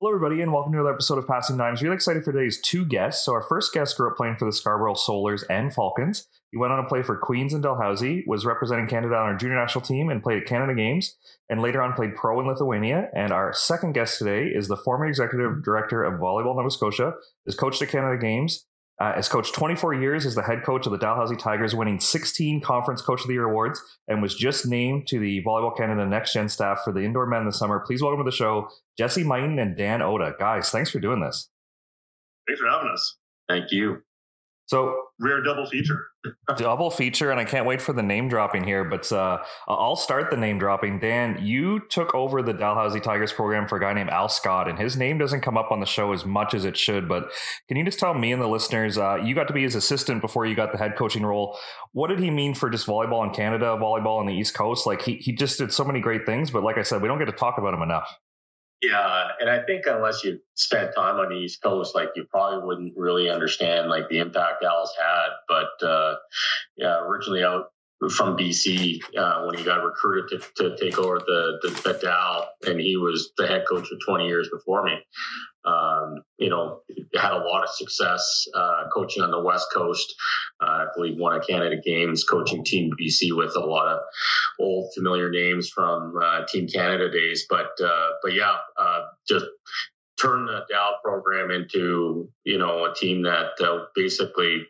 Hello, everybody, and welcome to another episode of Passing Dimes. Really excited for today's two guests. So, our first guest grew up playing for the Scarborough Solars and Falcons. He went on to play for Queens and Dalhousie, was representing Canada on our junior national team, and played at Canada Games, and later on played pro in Lithuania. And our second guest today is the former executive director of Volleyball Nova Scotia, has coached at Canada Games, uh, has coached 24 years as the head coach of the Dalhousie Tigers, winning 16 Conference Coach of the Year awards, and was just named to the Volleyball Canada Next Gen staff for the indoor men this summer. Please welcome to the show Jesse Mighton and Dan Ota. Guys, thanks for doing this. Thanks for having us. Thank you. So rare double feature. double feature, and I can't wait for the name dropping here. But uh, I'll start the name dropping. Dan, you took over the Dalhousie Tigers program for a guy named Al Scott, and his name doesn't come up on the show as much as it should. But can you just tell me and the listeners, uh, you got to be his assistant before you got the head coaching role. What did he mean for just volleyball in Canada, volleyball on the East Coast? Like he he just did so many great things, but like I said, we don't get to talk about him enough. Yeah, and I think unless you spent time on the East Coast, like you probably wouldn't really understand like the impact Al's had. But uh, yeah, originally out from BC uh, when he got recruited to, to take over the, the, the Dal, and he was the head coach for 20 years before me. Um, you know, had a lot of success uh, coaching on the West Coast. Uh, I believe won a Canada Games coaching Team BC with a lot of old familiar names from uh, Team Canada days. But uh, but yeah, uh, just turned the Dal program into you know a team that basically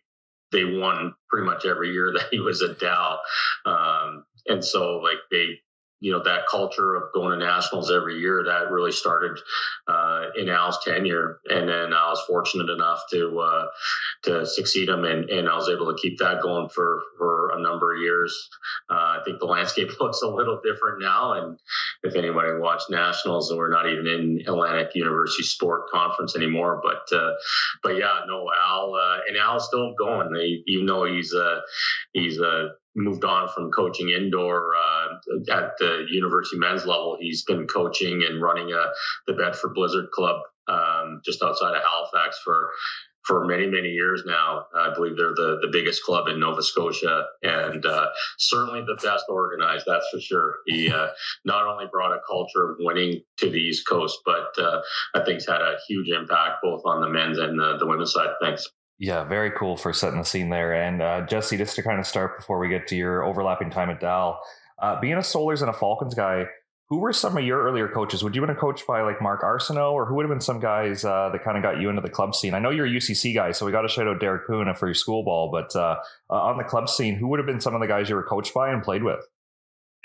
they won pretty much every year that he was at Dal. Um, and so like they you know that culture of going to nationals every year that really started uh, in Al's tenure, and then I was fortunate enough to uh, to succeed him, and, and I was able to keep that going for for a number of years. Uh, I think the landscape looks a little different now, and if anybody watched nationals, and we're not even in Atlantic University Sport Conference anymore, but uh, but yeah, no, Al uh, and Al's still going. They, even though he's a he's a moved on from coaching indoor uh, at the university men's level. He's been coaching and running a, uh, the Bedford Blizzard Club um, just outside of Halifax for for many many years now. I believe they're the the biggest club in Nova Scotia and uh, certainly the best organized. That's for sure. He uh, not only brought a culture of winning to the East Coast, but uh, I think's had a huge impact both on the men's and the, the women's side. Thanks. Yeah, very cool for setting the scene there. And uh, Jesse, just to kind of start before we get to your overlapping time at Dal, uh, being a Solars and a Falcons guy, who were some of your earlier coaches? Would you have been coached by like Mark Arsenault, or who would have been some guys uh, that kind of got you into the club scene? I know you're a UCC guy, so we got to shout out Derek Puna for your school ball, but uh, uh, on the club scene, who would have been some of the guys you were coached by and played with?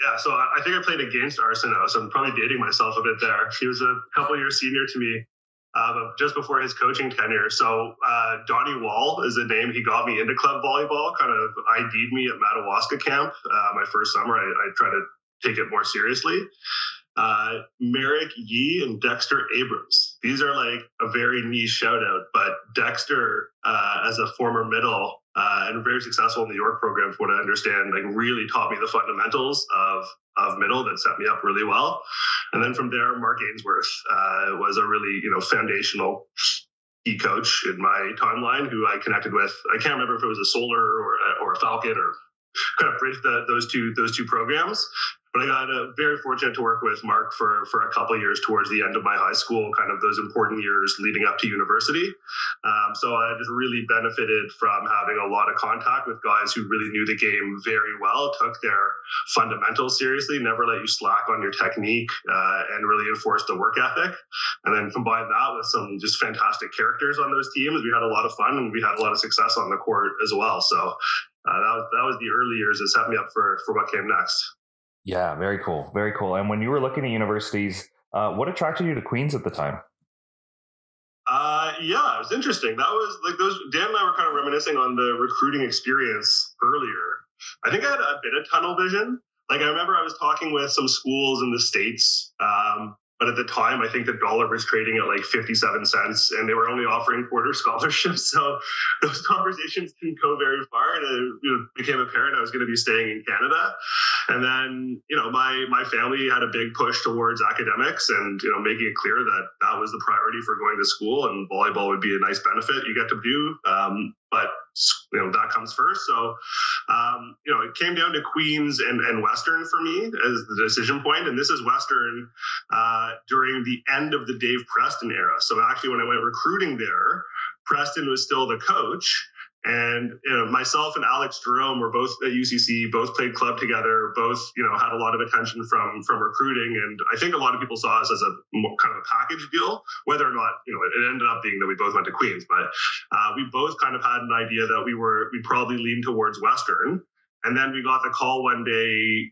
Yeah, so I think I played against Arsenault, so I'm probably dating myself a bit there. He was a couple years senior to me uh, just before his coaching tenure. So uh, Donnie Wall is a name. He got me into club volleyball, kind of ID'd me at Madawaska camp. Uh, my first summer, I, I tried to take it more seriously. Uh, Merrick Yee and Dexter Abrams. These are like a very niche shout out, but Dexter, uh, as a former middle, uh, and very successful in the York program, from what I understand, like really taught me the fundamentals of of middle that set me up really well. And then from there, Mark Ainsworth uh, was a really you know foundational key coach in my timeline, who I connected with. I can't remember if it was a Solar or or a Falcon or kind of bridged the, those two those two programs. But I got uh, very fortunate to work with Mark for for a couple years towards the end of my high school, kind of those important years leading up to university. Um, so I just really benefited from having a lot of contact with guys who really knew the game very well, took their fundamentals seriously, never let you slack on your technique, uh, and really enforced the work ethic. And then combine that with some just fantastic characters on those teams. We had a lot of fun and we had a lot of success on the court as well. So uh, that was that was the early years that set me up for for what came next. Yeah, very cool, very cool. And when you were looking at universities, uh, what attracted you to Queens at the time? Uh, yeah, it was interesting. That was like those. Dan and I were kind of reminiscing on the recruiting experience earlier. I think I had a bit of tunnel vision. Like I remember I was talking with some schools in the states um, but at the time, I think the dollar was trading at like 57 cents and they were only offering quarter scholarships. So those conversations didn't go very far. And it became apparent I was going to be staying in Canada. And then, you know, my, my family had a big push towards academics and, you know, making it clear that that was the priority for going to school and volleyball would be a nice benefit you get to do. Um, but you know that comes first. So um, you know it came down to Queens and, and Western for me as the decision point, and this is Western uh, during the end of the Dave Preston era. So actually, when I went recruiting there, Preston was still the coach. And you know, myself and Alex Jerome were both at UCC, both played club together, both you know had a lot of attention from from recruiting, and I think a lot of people saw us as a kind of a package deal. Whether or not you know it, ended up being that we both went to Queens, but uh, we both kind of had an idea that we were we probably leaned towards Western. And then we got the call one day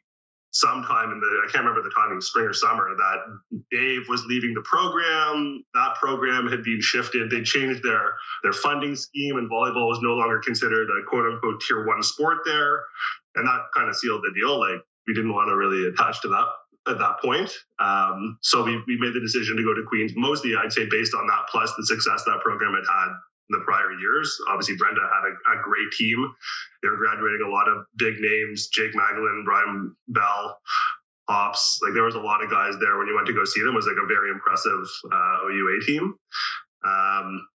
sometime in the I can't remember the timing, spring or summer, that Dave was leaving the program. That program had been shifted. They changed their their funding scheme, and volleyball was no longer considered a quote unquote tier one sport there. And that kind of sealed the deal. Like we didn't want to really attach to that at that point. Um, so we, we made the decision to go to Queens, mostly I'd say based on that, plus the success that program had had in the prior years. Obviously, Brenda had a, a great team. They were graduating a lot of big names: Jake Magdalene, Brian Bell, Hops. Like there was a lot of guys there when you went to go see them. It was like a very impressive uh, OUA team. Um,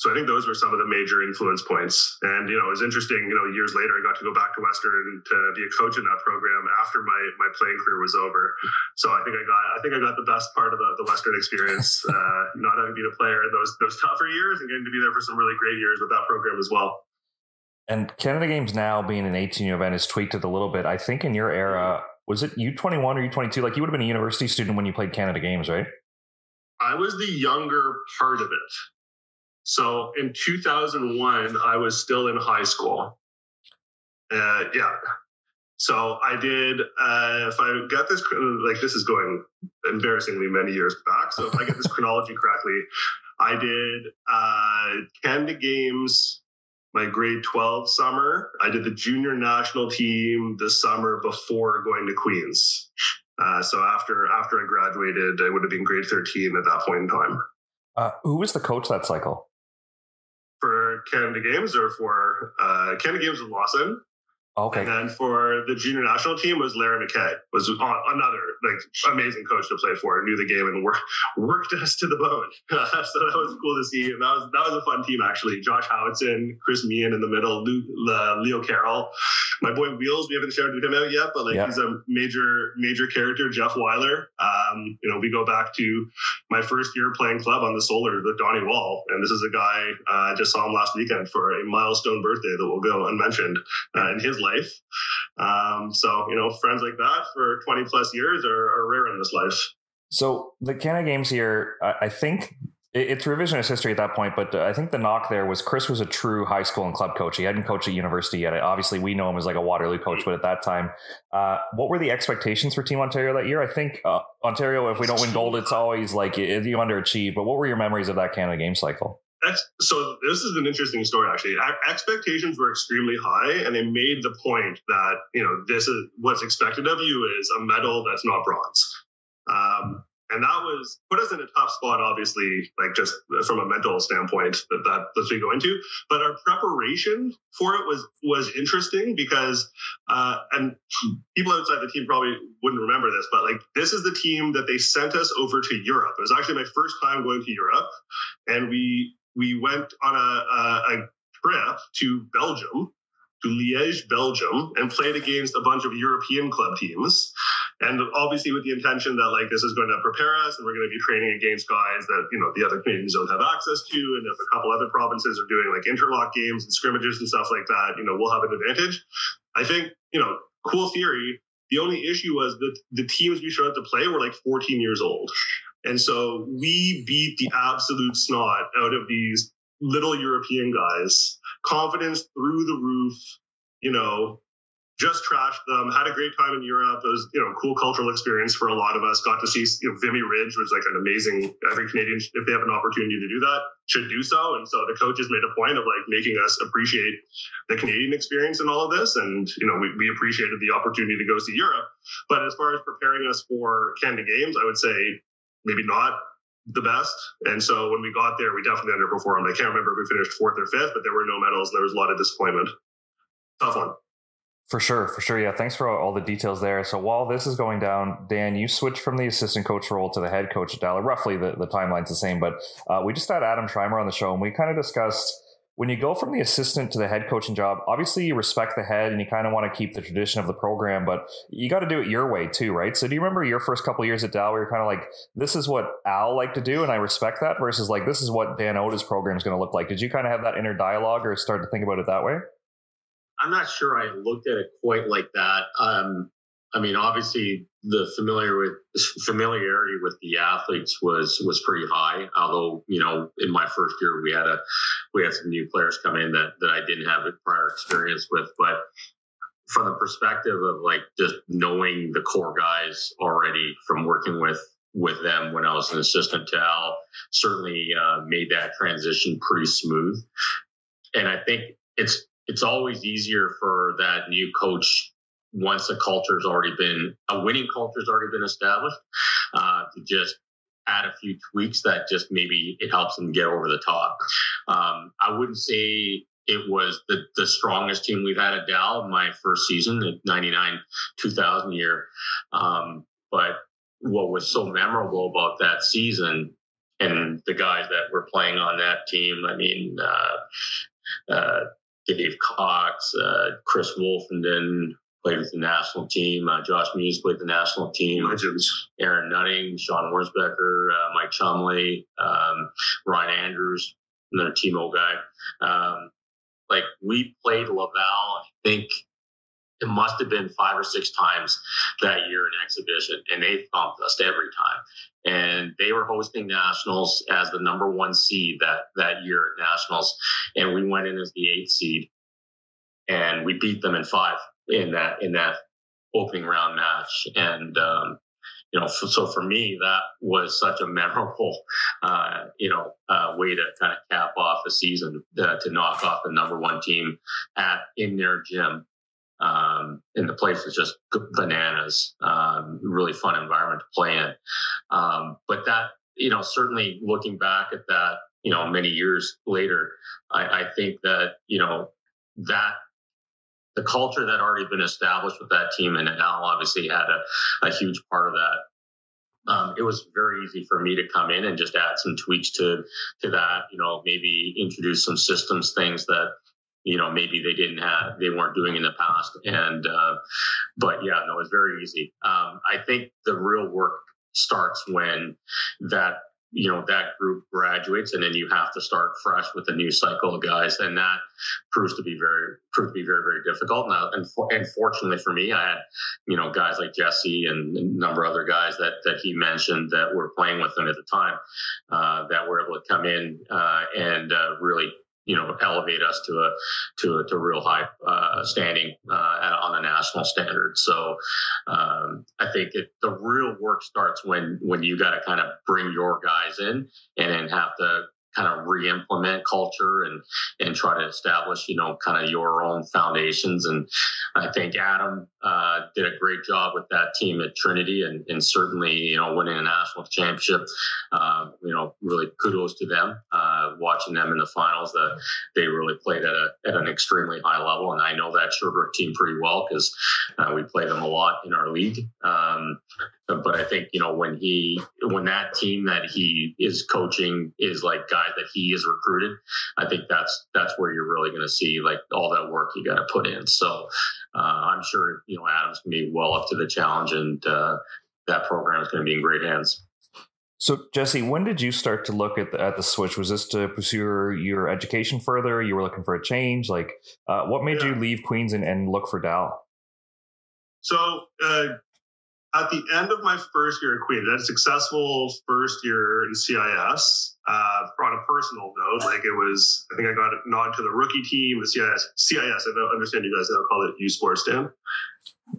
so I think those were some of the major influence points. And you know, it was interesting. You know, years later, I got to go back to Western to be a coach in that program after my my playing career was over. So I think I got I think I got the best part of the, the Western experience, uh, not having been a player in those those tougher years and getting to be there for some really great years with that program as well. And Canada Games now being an 18 year event has tweaked it a little bit. I think in your era, was it U21 or U22? Like you would have been a university student when you played Canada Games, right? I was the younger part of it. So in 2001, I was still in high school. Uh, yeah. So I did, uh, if I got this, like this is going embarrassingly many years back. So if I get this chronology correctly, I did uh, Canada Games my grade 12 summer. I did the junior national team the summer before going to Queens. Uh, so after after I graduated, I would have been grade 13 at that point in time. Uh, who was the coach that cycle? Canada Games or for uh, Canada Games with Lawson. Okay. And then for the junior national team was Larry McKay, was another like amazing coach to play for. Knew the game and worked worked us to the bone. so that was cool to see, and that was that was a fun team actually. Josh Howatson, Chris Meehan in the middle, uh, Leo Carroll, my boy Wheels. We haven't shouted him out yet, but like he's a major major character. Jeff Weiler. Um, you know, we go back to my first year playing club on the Solar with Donnie Wall, and this is a guy uh, I just saw him last weekend for a milestone birthday that will go unmentioned uh, in his life. Um, so, you know, friends like that for 20 plus years are, are rare in this life. So the Canada Games here, I think it's revisionist history at that point, but I think the knock there was Chris was a true high school and club coach. He hadn't coached at university yet. Obviously, we know him as like a Waterloo coach, but at that time, uh, what were the expectations for Team Ontario that year? I think uh, Ontario, if we don't win gold, it's always like you underachieve. But what were your memories of that Canada Game cycle? So this is an interesting story actually. Expectations were extremely high and they made the point that you know this is what's expected of you is a medal that's not bronze. Um, and that was put us in a tough spot obviously like just from a mental standpoint that that that we go into. But our preparation for it was was interesting because uh, and people outside the team probably wouldn't remember this but like this is the team that they sent us over to europe. It was actually my first time going to europe and we we went on a, a, a trip to Belgium, to Liège, Belgium, and played against a bunch of European club teams. And obviously with the intention that like this is going to prepare us and we're going to be training against guys that, you know, the other Canadians don't have access to. And if a couple other provinces are doing like interlock games and scrimmages and stuff like that, you know, we'll have an advantage. I think, you know, cool theory. The only issue was that the teams we showed up to play were like 14 years old. And so we beat the absolute snot out of these little European guys. Confidence through the roof, you know, just trashed them, had a great time in Europe. It was, you know, cool cultural experience for a lot of us. Got to see, you know, Vimy Ridge was like an amazing, every Canadian, if they have an opportunity to do that, should do so. And so the coaches made a point of like making us appreciate the Canadian experience in all of this. And, you know, we, we appreciated the opportunity to go see Europe. But as far as preparing us for Canada Games, I would say maybe not the best. And so when we got there, we definitely underperformed. I can't remember if we finished fourth or fifth, but there were no medals and there was a lot of disappointment. Tough one. For sure, for sure. Yeah, thanks for all the details there. So while this is going down, Dan, you switched from the assistant coach role to the head coach at Dallas. Roughly the, the timeline's the same, but uh, we just had Adam Schriemer on the show and we kind of discussed when you go from the assistant to the head coaching job, obviously you respect the head and you kind of want to keep the tradition of the program, but you got to do it your way too, right? So do you remember your first couple years at Dal where you're kind of like, this is what Al like to do and I respect that versus like, this is what Dan Ota's program is going to look like. Did you kind of have that inner dialogue or start to think about it that way? I'm not sure I looked at it quite like that. Um, I mean, obviously, the familiar with familiarity with the athletes was was pretty high. Although, you know, in my first year, we had a we had some new players come in that that I didn't have prior experience with. But from the perspective of like just knowing the core guys already from working with with them when I was an assistant to Al, certainly uh, made that transition pretty smooth. And I think it's it's always easier for that new coach once a culture's already been a winning culture's already been established uh, to just add a few tweaks that just maybe it helps them get over the top. Um, I wouldn't say it was the, the strongest team we've had at Dal my first season, the 99 2000 year. Um, but what was so memorable about that season and the guys that were playing on that team, I mean, uh, uh, Dave Cox, uh, Chris Wolfenden, played with the national team. Uh, Josh Muse played the national team. Legends. Aaron Nutting, Sean Worsbecker, uh, Mike Chumley, um, Ryan Andrews, another team old guy. Um, like we played Laval, I think it must have been five or six times that year in exhibition, and they thumped us every time. And they were hosting nationals as the number one seed that that year at nationals, and we went in as the eighth seed, and we beat them in five in that in that opening round match. And um, you know, so for me, that was such a memorable, uh, you know, uh, way to kind of cap off a season uh, to knock off the number one team at in their gym. Um, and the place was just bananas. Um, really fun environment to play in. Um, but that, you know, certainly looking back at that, you know, many years later, I, I think that you know that the culture that already been established with that team, and Al obviously had a, a huge part of that. Um, it was very easy for me to come in and just add some tweaks to to that. You know, maybe introduce some systems things that you know maybe they didn't have they weren't doing in the past. And uh, but yeah, no, it was very easy. Um, I think the real work starts when that you know that group graduates and then you have to start fresh with a new cycle of guys and that proves to be very proved to be very very difficult. Now and, and fortunately for me i had you know guys like jesse and a number of other guys that that he mentioned that were playing with him at the time uh, that were able to come in uh, and uh, really you know elevate us to a to a to real high uh, standing uh, on a national standard. So um, I think it, the real work starts when when you got to kind of bring your guys in and then have to kind of re-implement culture and and try to establish you know kind of your own foundations. And i think adam uh, did a great job with that team at trinity and, and certainly you know winning a national championship. Uh, you know really kudos to them uh, watching them in the finals that they really played at, a, at an extremely high level. And i know that sherbrooke team pretty well because uh, we play them a lot in our league. Um, but I think you know when he when that team that he is coaching is like guys that he is recruited, I think that's that's where you're really going to see like all that work you got to put in. So uh, I'm sure you know Adam's going to be well up to the challenge, and uh, that program is going to be in great hands. So Jesse, when did you start to look at the, at the switch? Was this to pursue your, your education further? You were looking for a change. Like, uh, what made yeah. you leave Queens and, and look for Dal? So uh, at the end of my first year at Queen, I had a successful first year in CIS. Uh, on a personal note, like it was, I think I got a nod to the rookie team, the CIS. CIS, I don't understand you guys now call it U Sports, Dan.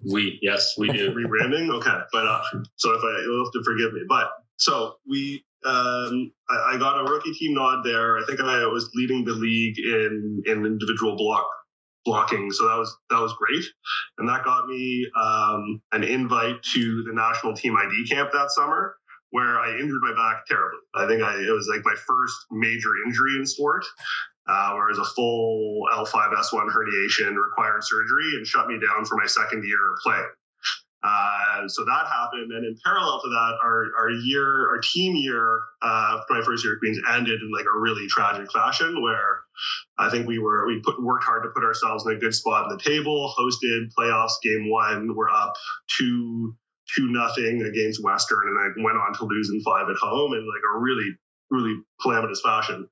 We, yes, we do. Rebranding? Okay. But uh, so if I, you'll have to forgive me. But so we, um, I, I, got a rookie team nod there. I think I was leading the league in, in individual block blocking. So that was that was great, and that got me um, an invite to the national team ID camp that summer, where I injured my back terribly. I think I, it was like my first major injury in sport. Uh, where it was a full L5S1 herniation, required surgery, and shut me down for my second year of playing. Uh, so that happened, and in parallel to that, our our year, our team year, uh, my first year at Queens ended in like a really tragic fashion, where I think we were we put worked hard to put ourselves in a good spot in the table. Hosted playoffs game one. We're up two two nothing against Western, and I went on to lose in five at home in like a really really calamitous fashion.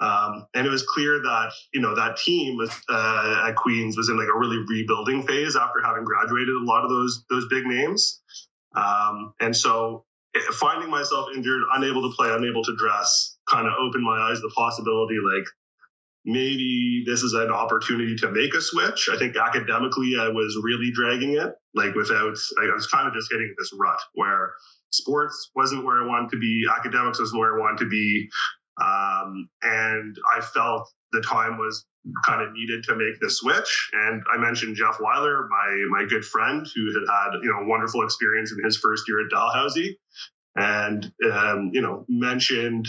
Um, and it was clear that you know that team uh, at Queens was in like a really rebuilding phase after having graduated a lot of those those big names. Um, and so eh, finding myself injured, unable to play, unable to dress, kind of opened my eyes to the possibility like maybe this is an opportunity to make a switch. I think academically I was really dragging it, like without I was kind of just hitting this rut where sports wasn't where I wanted to be, academics wasn't where I wanted to be. Um, and I felt the time was kind of needed to make the switch. And I mentioned Jeff Weiler, my my good friend, who had had you know wonderful experience in his first year at Dalhousie, and um, you know mentioned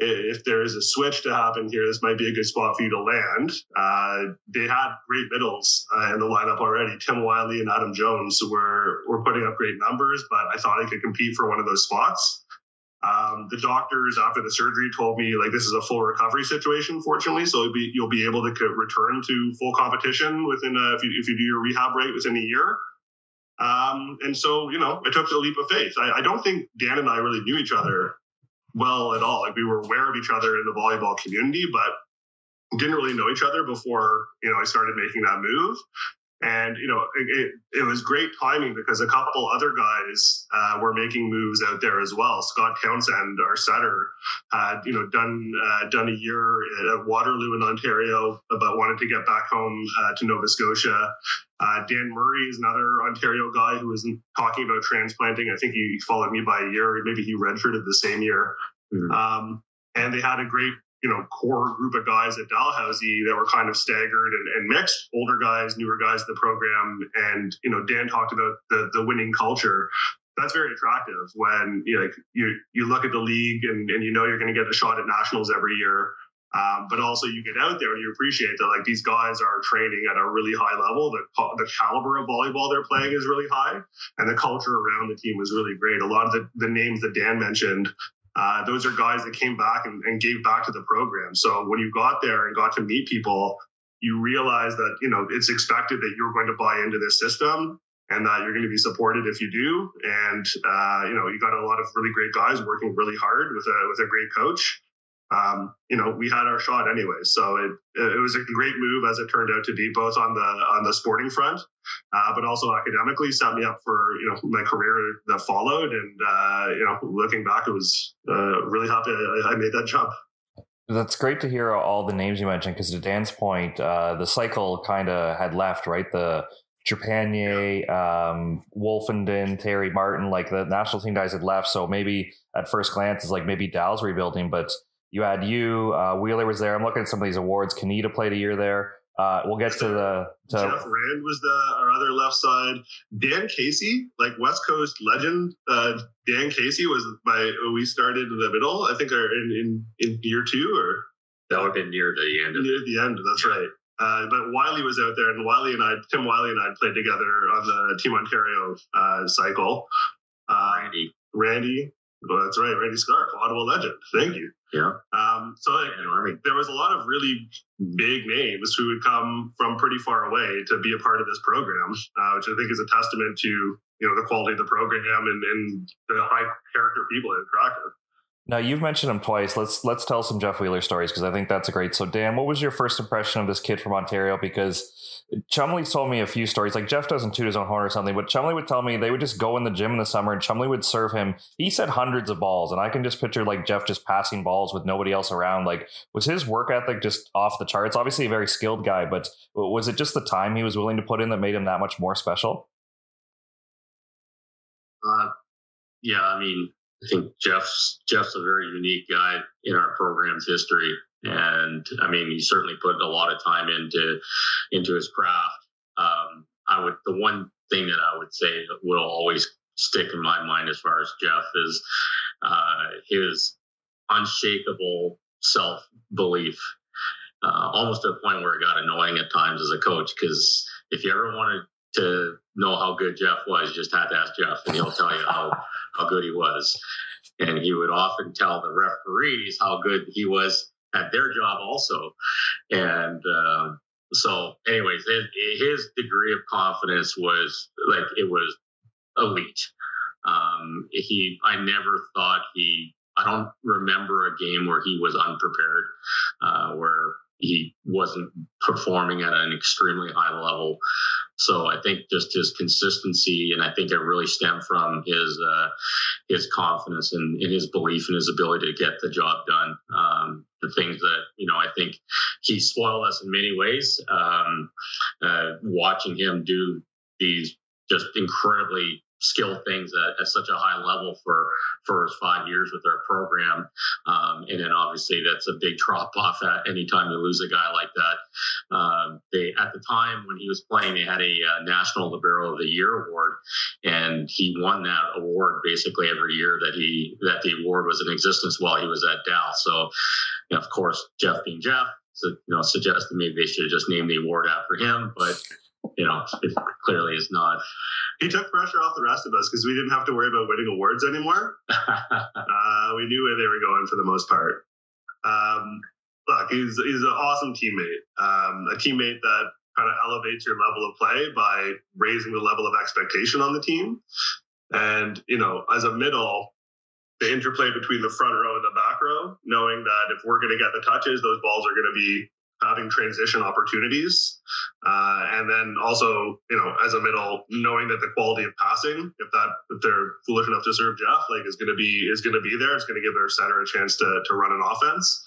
if there is a switch to happen here, this might be a good spot for you to land. Uh, they had great middles uh, in the lineup already. Tim Wiley and Adam Jones were were putting up great numbers, but I thought I could compete for one of those spots. Um, the doctors after the surgery told me like this is a full recovery situation, fortunately. So you'll be, you'll be able to return to full competition within a, if you, if you do your rehab right within a year. Um, and so, you know, I took the leap of faith. I, I, don't think Dan and I really knew each other well at all. Like we were aware of each other in the volleyball community, but didn't really know each other before, you know, I started making that move. And, you know, it, it, was great timing because a couple other guys uh, were making moves out there as well. Scott Townsend, our setter, had, you know, done uh, done a year at Waterloo in Ontario, but wanted to get back home uh, to Nova Scotia. Uh, Dan Murray is another Ontario guy who was talking about transplanting. I think he followed me by a year, maybe he redshirted the same year. Mm-hmm. Um, and they had a great you know, core group of guys at Dalhousie that were kind of staggered and, and, mixed, older guys, newer guys in the program. And, you know, Dan talked about the, the winning culture. That's very attractive when you know, like you you look at the league and, and you know you're going to get a shot at nationals every year. Um, but also you get out there and you appreciate that like these guys are training at a really high level. The, the caliber of volleyball they're playing is really high, and the culture around the team was really great. A lot of the, the names that Dan mentioned uh, those are guys that came back and, and, gave back to the program. So when you got there and got to meet people, you realize that you know it's expected that you're going to buy into this system and that you're going to be supported if you do. And uh, you know you got a lot of really great guys working really hard with a with a great coach um, you know, we had our shot anyway. So it it was a great move as it turned out to be, both on the on the sporting front, uh, but also academically set me up for you know my career that followed. And uh, you know, looking back, it was uh, really happy I, I, made that jump. That's great to hear all the names you mentioned because to Dan's point, uh, the cycle kind of had left, right? The Trepanier, um, Wolfenden, Terry Martin, like the national team guys had left. So maybe at first glance, it's like maybe Dal's rebuilding, but you had you, uh, Wheeler was there. I'm looking at some of these awards. Kanita played a year there. Uh, we'll get to the to Jeff Rand was the our other left side. Dan Casey, like West Coast legend. Uh, Dan Casey was my we started in the middle. I think, in in, in year two or that would have been near the end. Near the end. That's right. Uh, but Wiley was out there, and Wiley and I, Tim Wiley and I played together on the Team Ontario uh, cycle. Uh, Randy. Randy. Well, that's right. Randy Scarf, Ottawa legend. Thank you. Yeah. Um, so like, there was a lot of really big names who would come from pretty far away to be a part of this program, uh, which I think is a testament to you know the quality of the program and, and the high character people attract it. Now you've mentioned him twice. Let's let's tell some Jeff Wheeler stories because I think that's a great. So Dan, what was your first impression of this kid from Ontario? Because Chumley told me a few stories. Like Jeff doesn't toot his own horn or something, but Chumley would tell me they would just go in the gym in the summer and Chumley would serve him. He said hundreds of balls, and I can just picture like Jeff just passing balls with nobody else around. Like was his work ethic just off the charts? Obviously a very skilled guy, but was it just the time he was willing to put in that made him that much more special? Uh, yeah, I mean, I think Jeff's Jeff's a very unique guy in our program's history, and I mean he certainly put a lot of time into into his craft. Um, I would the one thing that I would say that will always stick in my mind as far as Jeff is uh, his unshakable self belief, uh, almost to a point where it got annoying at times as a coach because if you ever wanted to know how good Jeff was, just had to ask Jeff, and he'll tell you how how good he was. And he would often tell the referees how good he was at their job also. And uh, so, anyways, his, his degree of confidence was like it was elite. Um, he, I never thought he. I don't remember a game where he was unprepared, uh, where he wasn't performing at an extremely high level. So I think just his consistency, and I think it really stemmed from his uh, his confidence and, and, his belief in his ability to get the job done. Um, the things that you know, I think he spoiled us in many ways. Um, uh, watching him do these just incredibly skill things at, at, such a high level for for five years with our program. Um, and then obviously that's a big drop off at any time you lose a guy like that. Um, they at the time when he was playing, they had a uh, National Libero of the Year award, and he won that award basically every year that he that the award was in existence while he was at Dal. So, of course, Jeff being Jeff. So, you know, suggested maybe they should have just named the award after him, but you know, it clearly is not. He took pressure off the rest of us because we didn't have to worry about winning awards anymore. uh, we knew where they were going for the most part. Um, look, he's he's an awesome teammate. Um, a teammate that kind of elevates your level of play by raising the level of expectation on the team. And you know, as a middle, the interplay between the front row and the back row, knowing that if we're going to get the touches, those balls are going to be having transition opportunities. Uh, and then also, you know, as a middle, knowing that the quality of passing, if that if they're foolish enough to serve Jeff, like is gonna be is gonna be there. It's gonna give their center a chance to to run an offense.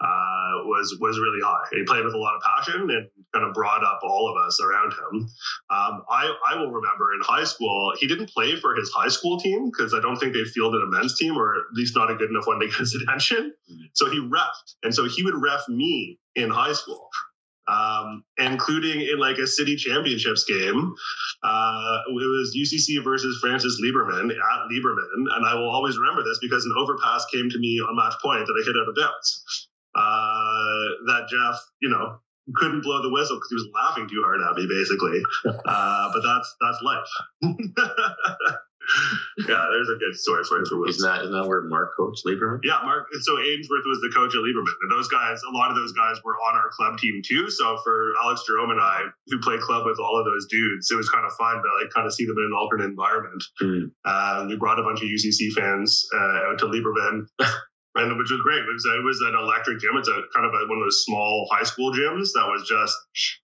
Uh, was was really high. He played with a lot of passion and kind of brought up all of us around him. Um, I I will remember in high school, he didn't play for his high school team because I don't think they fielded a men's team or at least not a good enough one to get his attention. So he refed, and so he would ref me in high school. Um, including in like a city championships game. Uh, it was UCC versus Francis Libermann at Libermann, and I will always remember this because an overpass came to me on match point that I hit out of bounds. Uh, that Jeff, you know, couldn't blow the whistle because he was laughing too hard at me, basically. Uh, but that's that's life. yeah, there's a good story for Isn't that, isn't that where Mark coached Libermann? Yeah, Mark. So Ainsworth was the coach at Libermann. And those guys, a lot of those guys were on our club team too. So for Alex Jerome and I, who played club with all of those dudes, it was kind of fun to like kind of see them in an alternate environment. Mm. Uh, we brought a bunch of UCC fans uh, out to Libermann. and which was great. It was, it was an electric gym. It's a kind of a, one of those small high school gyms that was just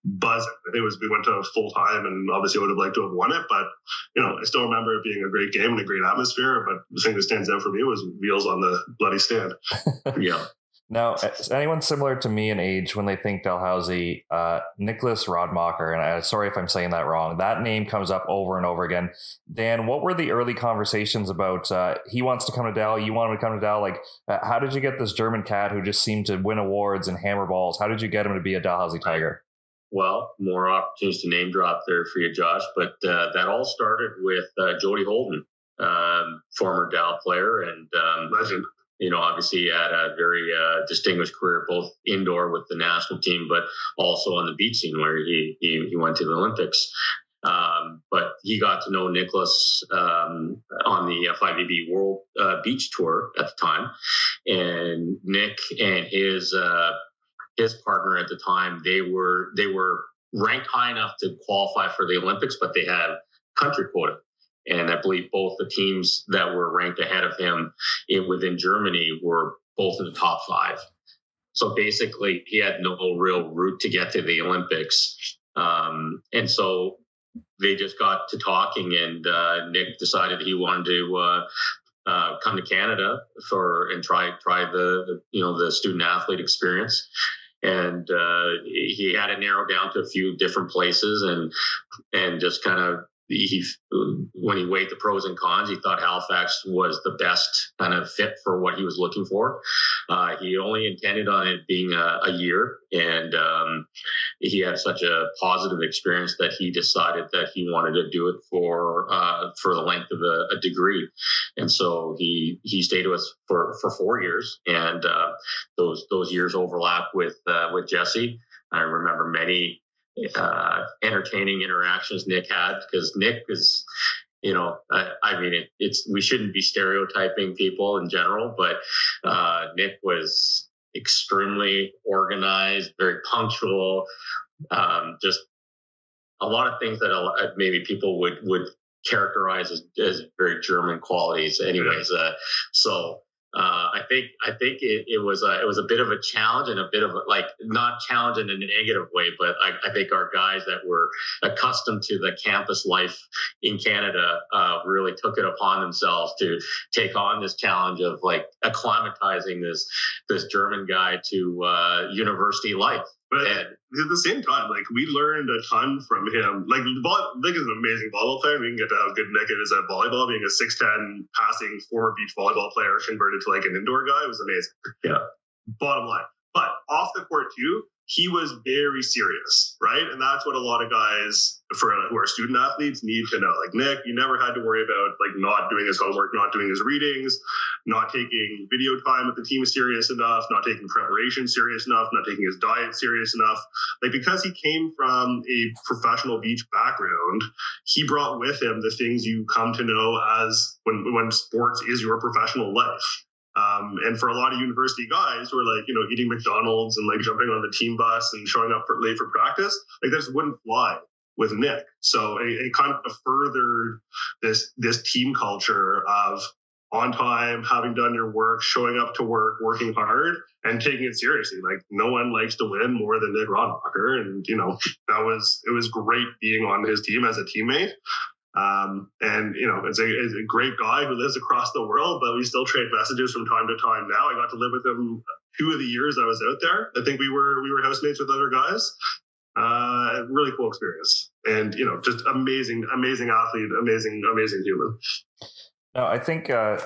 buzzing. It was we went to full time, and obviously I would have liked to have won it, but you know I still remember it being a great game and a great atmosphere. But the thing that stands out for me was wheels on the bloody stand. yeah. Now, anyone similar to me in age when they think Dalhousie, uh, Nicholas Rodmacher, and I, sorry if I'm saying that wrong, that name comes up over and over again. Dan, what were the early conversations about? Uh, he wants to come to Dal, you want him to come to Dal. Like, uh, how did you get this German cat who just seemed to win awards and hammer balls? How did you get him to be a Dalhousie Tiger? Well, more opportunities to name drop there for you, Josh. But uh, that all started with uh, Jody Holden, um, former Dal player and um, legend you know, obviously had a very uh, distinguished career, both indoor with the national team, but also on the beach scene where he he, he went to the Olympics. Um, but he got to know Nicholas um, on the FIVB World uh, Beach Tour at the time, and Nick and his uh, his partner at the time they were they were ranked high enough to qualify for the Olympics, but they had country quota. And I believe both the teams that were ranked ahead of him in, within Germany were both in the top five. So basically, he had no real route to get to the Olympics. Um, and so they just got to talking, and uh, Nick decided he wanted to uh, uh, come to Canada for and try try the, the you know the student athlete experience and uh, he had it narrowed down to a few different places and and just kind of he when he weighed the pros and cons, he thought Halifax was the best kind of fit for what he was looking for. Uh, he only intended on it being a, a year, and um, he had such a positive experience that he decided that he wanted to do it for uh, for the length of a, a, degree. And so he he stayed with us for for four years, and uh, those those years overlap with uh, with Jesse. I remember many uh, entertaining interactions Nick had because Nick is, you know, I, I mean, it, it's we shouldn't be stereotyping people in general, but uh, Nick was extremely organized, very punctual, um, just a lot of things that uh, maybe people would would characterize as, as very German qualities. Anyways, uh, so uh, I think I think it, it was a, it was a bit of a challenge and a bit of a, like not challenge in a negative way, but I, I think our guys that were accustomed to the campus life in Canada uh, really took it upon themselves to take on this challenge of like acclimatizing this this German guy to uh, university life. But at the same time, like we learned a ton from him. Like Nick is an amazing volleyball player. We can get to how good Nick is at volleyball. Being a six ten passing former beach volleyball player converted to like an indoor guy was amazing. Yeah. Bottom line, but off the court too, he was very serious, right? And that's what a lot of guys for who are student athletes need to know. Like Nick, you never had to worry about like not doing his homework, not doing his readings, not taking video time with the team serious enough, not taking preparation serious enough, not taking his diet serious enough. Like because he came from a professional beach background, he brought with him the things you come to know as when when sports is your professional life. Um, and for a lot of university guys who are like, you know, eating McDonald's and like jumping on the team bus and showing up for, late for practice, like this wouldn't fly with Nick. So it, it kind of furthered this this team culture of on time, having done your work, showing up to work, working hard, and taking it seriously. Like no one likes to win more than Nick Rodenbacher, and you know that was it was great being on his team as a teammate. Um, and you know, it's a, it's a great guy who lives across the world, but we still trade messages from time to time. Now I got to live with him two of the years I was out there. I think we were we were housemates with other guys. Uh, really cool experience, and you know, just amazing, amazing athlete, amazing, amazing human. No, I think uh,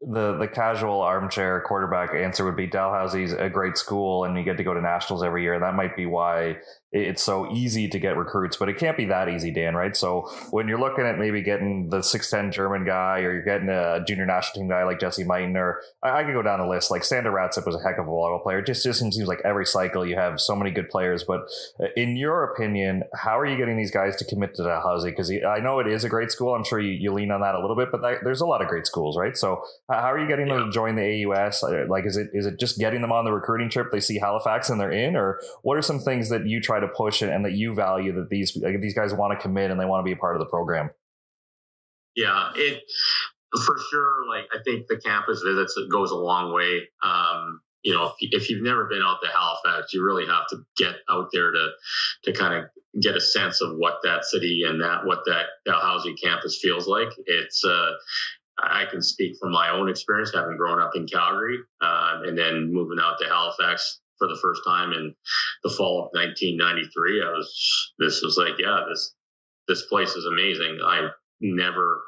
the the casual armchair quarterback answer would be Dalhousie's a great school, and you get to go to nationals every year. That might be why it's so easy to get recruits, but it can't be that easy, Dan, right? So when you're looking at maybe getting the 6'10 German guy or you're getting a junior national team guy like Jesse Mighton, or I, I could go down the list. Like Sander Ratzip was a heck of a volleyball player. It just, just seems like every cycle you have so many good players. But uh, in your opinion, how are you getting these guys to commit to Dalhousie? Because I know it is a great school. I'm sure you, you lean on that a little bit, but that, there's a lot of great schools, right? So how are you getting them to join the AUS? Like, is it is it just getting them on the recruiting trip? They see Halifax and they're in, or what are some things that you try to push and that you value that these like, these guys want to commit and they want to be a part of the program? Yeah, it for sure. Like I think the campus visits it goes a long way. Um, you know, if, if you've never been out to Halifax, you really have to get out there to to kind of get a sense of what that city and that what that Dalhousie campus feels like. It's uh, I can speak from my own experience, having grown up in Calgary uh, and then moving out to Halifax for the first time in the fall of 1993. I was, this was like, yeah, this, this place is amazing. I never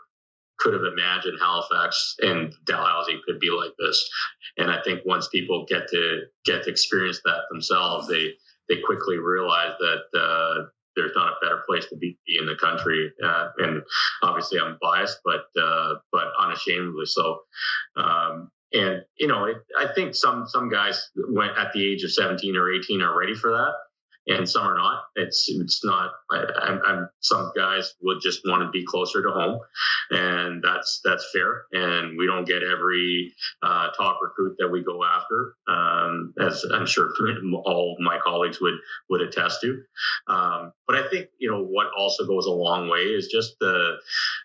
could have imagined Halifax and Dalhousie could be like this. And I think once people get to get to experience that themselves, they, they quickly realize that, uh, there's not a better place to be in the country. Uh, and obviously I'm biased, but, uh, but unashamedly so. Um, and you know, it, I think some some guys went at the age of 17 or 18 are ready for that, and some are not. It's it's not. I, I'm, I'm, some guys would just want to be closer to home, and that's that's fair. And we don't get every uh, top recruit that we go after, um, as I'm sure all my colleagues would would attest to. Um, but I think you know what also goes a long way is just the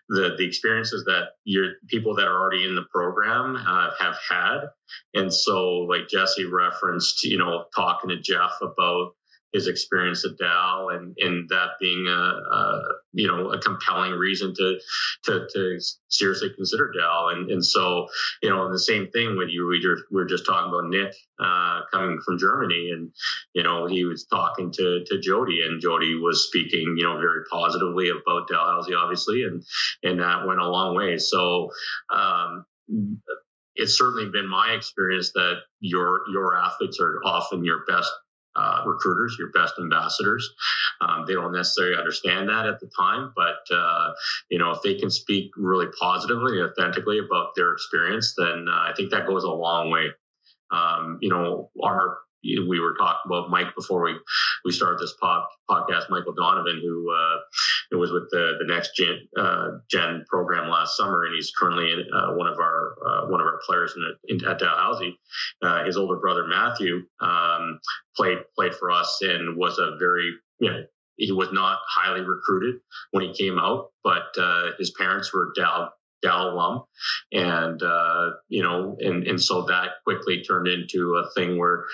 the the experiences that your people that are already in the program uh, have had. And so, like Jesse referenced, you know, talking to Jeff about his experience at Dal and, and that being a, a, you know a compelling reason to to, to seriously consider Dal and and so you know the same thing with you we were, we were just talking about Nick uh, coming from Germany and you know he was talking to to Jody and Jody was speaking you know very positively about Dalhousie obviously and and that went a long way. So um, it's certainly been my experience that your your athletes are often your best uh, recruiters, your best ambassadors. Um, they don't necessarily understand that at the time, but uh, you know if they can speak really positively authentically about their experience, then uh, I think that goes a long way. Um, you know, our we were talking about Mike before we we started this pod, podcast. Michael Donovan, who uh, was with the the next gen, uh, gen program last summer, and he's currently in, uh, one of our uh, one of our players in, in at Dalhousie. Uh, his older brother Matthew um, played played for us and was a very you know he was not highly recruited when he came out, but uh, his parents were Dal Dal alum, and uh, you know, and and so that quickly turned into a thing where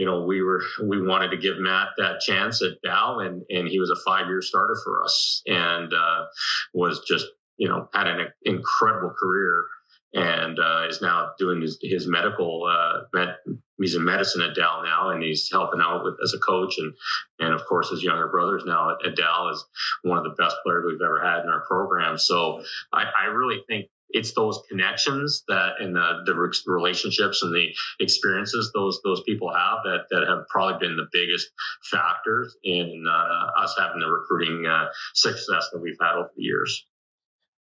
you know, we were we wanted to give Matt that chance at Dal, and and he was a five year starter for us, and uh, was just you know had an incredible career, and uh, is now doing his, his medical. Uh, med, he's in medicine at Dal now, and he's helping out with as a coach, and and of course his younger brothers now at, at Dal is one of the best players we've ever had in our program. So I, I really think it's those connections that and the, the relationships and the experiences those those people have that that have probably been the biggest factors in uh, us having the recruiting uh, success that we've had over the years.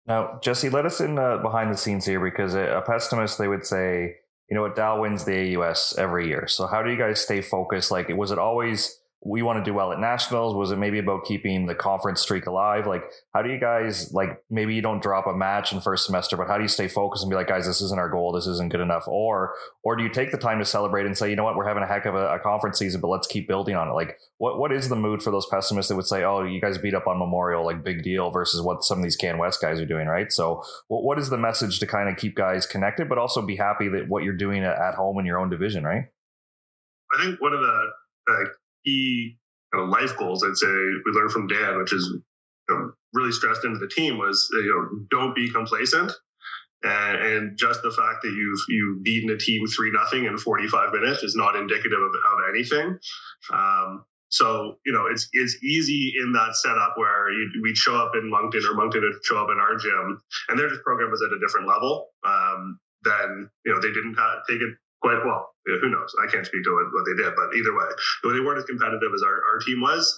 Now, Jesse, let us in uh, behind the scenes here because a, pessimist they would say, you know, what Dal wins the AUS every year. So how do you guys stay focused? Like, was it always we want to do well at nationals? Was it maybe about keeping the conference streak alive? Like, how do you guys like maybe you don't drop a match in first semester, but how do you stay focused and be like, guys, this isn't our goal, this isn't good enough, or or do you take the time to celebrate and say, you know what, we're having a heck of a, a conference season, but let's keep building on it? Like, what what is the mood for those pessimists that would say, oh, you guys beat up on Memorial, like big deal, versus what some of these Can West guys are doing, right? So, what what is the message to kind of keep guys connected, but also be happy that what you're doing at home in your own division, right? I think one of the uh, key kind of life goals I'd say we learned from Dan, which is you know, really stressed into the team was you know don't be complacent. And, and just the fact that you've you've beaten a team three nothing in 45 minutes is not indicative of, of anything. Um, so you know it's it's easy in that setup where you, we'd show up in Moncton or Moncton would show up in our gym, and their program was at a different level. Um, then you know they didn't have, take it quite well. Who knows? I can't speak to what, what they did, but either way, they weren't as competitive as our, our team was.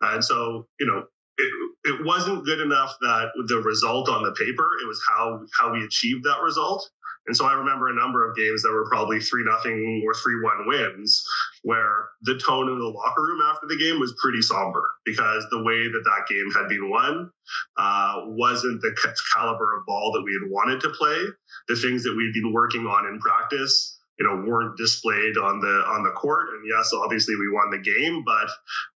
And so, you know, it, it wasn't good enough that the result on the paper, it was how how we achieved that result. And so I remember a number of games that were probably three nothing or three one wins, where the tone in the locker room after the game was pretty somber because the way that that game had been won uh, wasn't the caliber of ball that we had wanted to play. The things that we'd been working on in practice you know weren't displayed on the on the court. And yes obviously we won the game but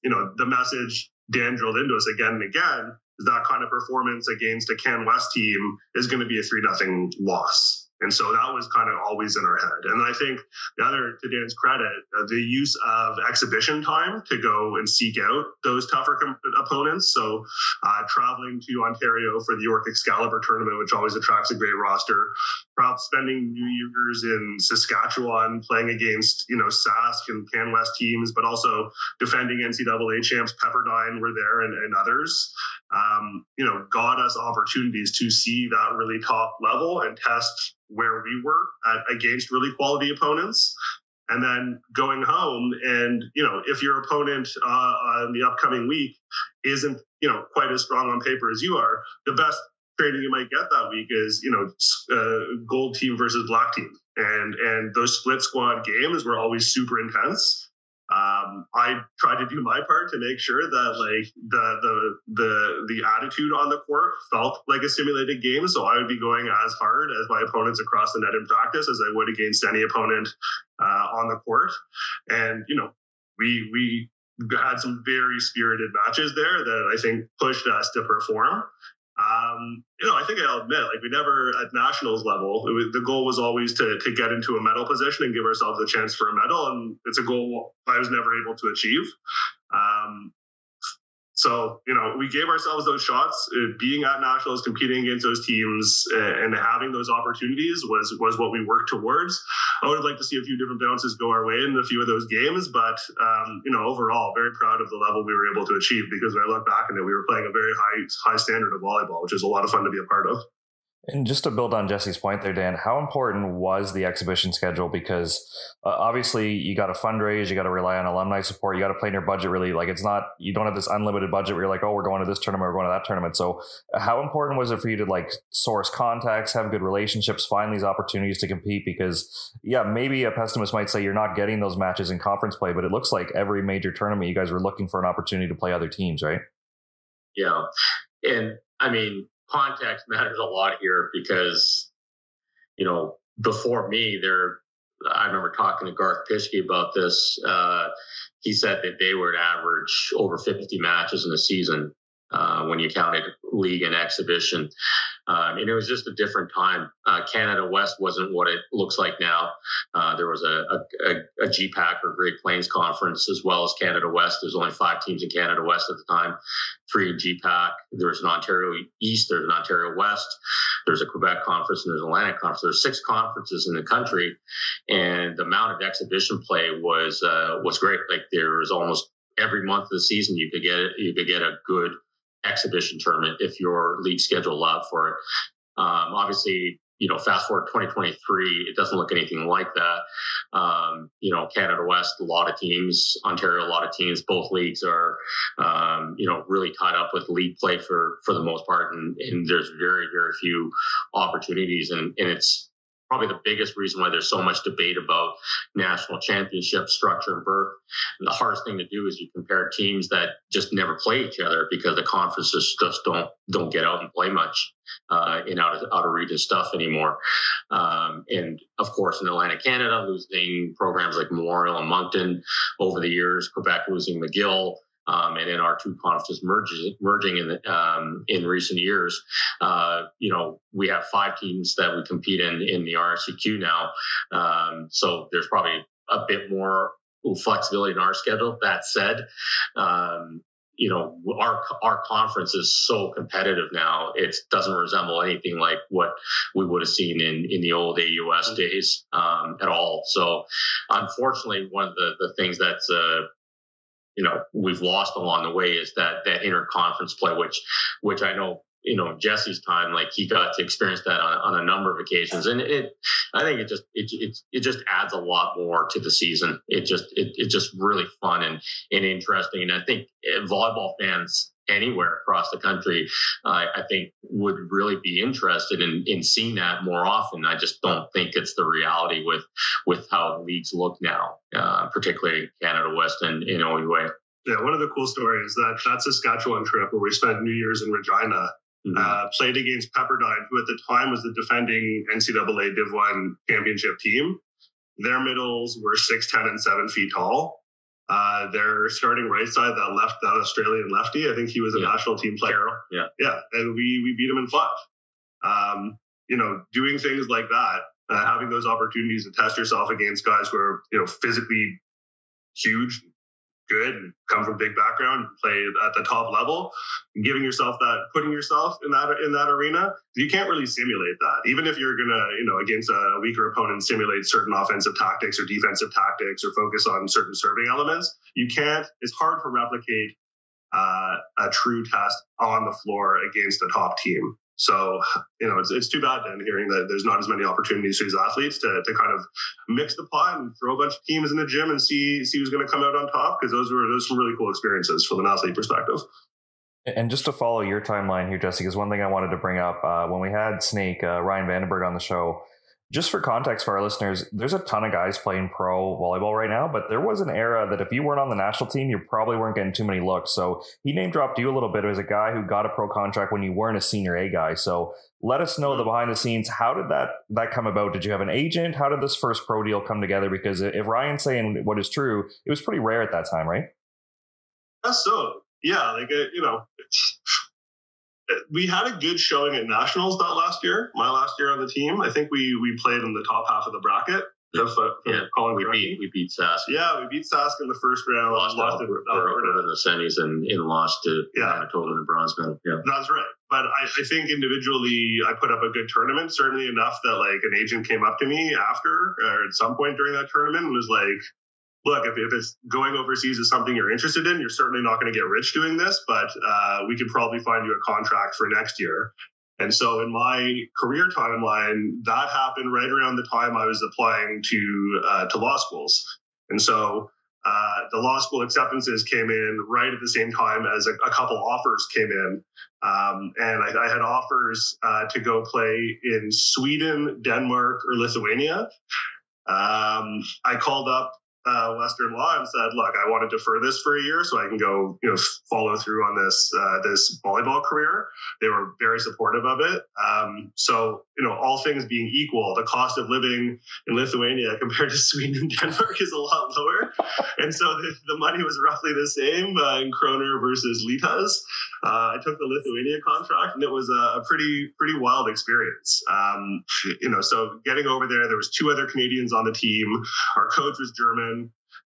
you know the message dan drilled into us again and again is that kind of performance against a can west team is going to be a three nothing loss and so that was kind of always in our head. And I think the other, to Dan's credit, uh, the use of exhibition time to go and seek out those tougher opponents. So uh, traveling to Ontario for the York Excalibur tournament, which always attracts a great roster. Perhaps spending New Year's in Saskatchewan, playing against you know Sask and Can West teams, but also defending NCAA champs Pepperdine were there and, and others. Um, you know, got us opportunities to see that really top level and test where we were at, against really quality opponents. And then going home and you know if your opponent uh, in the upcoming week isn't you know quite as strong on paper as you are the best training you might get that week is you know uh, gold team versus black team. And and those split squad games were always super intense um, I tried to do my part to make sure that like the the the the attitude on the court felt like a simulated game. So I would be going as hard as my opponents across the net in practice as I would against any opponent uh, on the court. And you know, we we had some very spirited matches there that I think pushed us to perform. Um, you know, I think I'll admit, like we never at nationals level, was, the goal was always to to get into a medal position and give ourselves a chance for a medal, and it's a goal I was never able to achieve. Um, so, you know, we gave ourselves those shots. Uh, being at nationals, competing against those teams, uh, and having those opportunities was was what we worked towards. I would have liked to see a few different bounces go our way in a few of those games, but um, you know, overall, very proud of the level we were able to achieve because when I look back and we were playing a very high high standard of volleyball, which is a lot of fun to be a part of. And just to build on Jesse's point there, Dan, how important was the exhibition schedule? Because uh, obviously you got to fundraise, you got to rely on alumni support, you got to plan your budget really. Like it's not, you don't have this unlimited budget where you're like, oh, we're going to this tournament, we're going to that tournament. So how important was it for you to like source contacts, have good relationships, find these opportunities to compete? Because yeah, maybe a pessimist might say you're not getting those matches in conference play, but it looks like every major tournament you guys were looking for an opportunity to play other teams, right? Yeah. And I mean, context matters a lot here because, you know, before me, there, I remember talking to Garth Pischke about this. Uh, he said that they would average over 50 matches in a season uh, when you counted league and exhibition. Um, and it was just a different time. Uh, Canada West wasn't what it looks like now. Uh, there was a, a, a, GPAC or Great Plains Conference as well as Canada West. There's only five teams in Canada West at the time, three in GPAC. There's an Ontario East, there's an Ontario West, there's a Quebec Conference, and there's an Atlantic Conference. There's six conferences in the country, and the amount of exhibition play was uh, was great. Like there was almost every month of the season you could get you could get a good exhibition tournament if your league schedule allowed for it. Um, obviously, you know, fast forward 2023, it doesn't look anything like that. Um, you know, Canada West, a lot of teams, Ontario, a lot of teams, both leagues are, um, you know, really tied up with league play for, for the most part. And, and there's very, very few opportunities. And, and it's, probably the biggest reason why there's so much debate about national championship structure and berth. And the hardest thing to do is you compare teams that just never play each other because the conferences just don't don't get out and play much uh, in out of out of region stuff anymore. Um, and of course, in Atlantic Canada, losing programs like Memorial and Moncton over the years, Quebec losing McGill um, and in our two conferences merging, merging in the, um, in recent years, uh, you know, we have five teams that we compete in in the RSEQ now. Um, so there's probably a bit more flexibility in our schedule. That said, um, you know, our our conference is so competitive now. It doesn't resemble anything like what we would have seen in in the old AUS days um, at all. So, unfortunately, one of the the things that's uh, you know we've lost along the way is that that interconference play, which which I know you know Jesse's time, like he got to experience that on, on a number of occasions, and it I think it just it, it it just adds a lot more to the season. It just it, it's just really fun and and interesting, and I think volleyball fans anywhere across the country, uh, I think would really be interested in, in seeing that more often. I just don't think it's the reality with with how leagues look now, uh, particularly Canada West and in OUA. Yeah, one of the cool stories that that Saskatchewan trip where we spent New Year's in Regina. Mm-hmm. Uh, played against Pepperdine, who at the time was the defending NCAA Div 1 championship team. Their middles were 6'10 and 7 feet tall uh, their starting right side, that left, that Australian lefty, I think he was a yeah. national team player. Yeah. Yeah. And we, we beat him in five. Um, you know, doing things like that, uh, having those opportunities to test yourself against guys who are, you know, physically huge, good and come from big background, play at the top level, giving yourself that, putting yourself in that in that arena, you can't really simulate that. Even if you're gonna, you know, against a weaker opponent, simulate certain offensive tactics or defensive tactics or focus on certain serving elements, you can't. It's hard to replicate uh, a true test on the floor against a top team. So, you know, it's, it's too bad then hearing that there's not as many opportunities for these athletes to, to kind of mix the pot and throw a bunch of teams in the gym and see see who's going to come out on top because those were those some really cool experiences from an athlete perspective. And just to follow your timeline here, Jesse, is one thing I wanted to bring up uh, when we had Snake uh, Ryan Vandenberg on the show just for context for our listeners, there's a ton of guys playing pro volleyball right now, but there was an era that if you weren't on the national team, you probably weren't getting too many looks. So he name dropped you a little bit as a guy who got a pro contract when you weren't a senior A guy. So let us know the behind the scenes. How did that that come about? Did you have an agent? How did this first pro deal come together? Because if Ryan's saying what is true, it was pretty rare at that time, right? That's so. Yeah, like uh, you know, we had a good showing at nationals that last year. My last year on the team, I think we we played in the top half of the bracket. If, uh, yeah, calling we beat we beat Sask. Yeah, we beat Sask in the first round. Lost, lost to Alberta in the semis and, and lost to yeah. Manitoba in the bronze medal. Yeah, that's right. But I, I think individually, I put up a good tournament. Certainly enough that like an agent came up to me after or at some point during that tournament and was like, look, if, if it's going overseas is something you're interested in, you're certainly not going to get rich doing this, but uh, we could probably find you a contract for next year. And so in my career timeline, that happened right around the time I was applying to uh, to law schools. And so uh, the law school acceptances came in right at the same time as a, a couple offers came in. Um, and I, I, had offers uh, to go play in Sweden, Denmark, or Lithuania. Um, I called up uh, Western Law and said, "Look, I want to defer this for a year so I can go, you know, follow through on this uh, this volleyball career." They were very supportive of it. Um, so, you know, all things being equal, the cost of living in Lithuania compared to Sweden and Denmark is a lot lower, and so the, the money was roughly the same uh, in kroner versus litas. Uh, I took the Lithuania contract, and it was a, a pretty pretty wild experience. Um, you know, so getting over there, there was two other Canadians on the team. Our coach was German,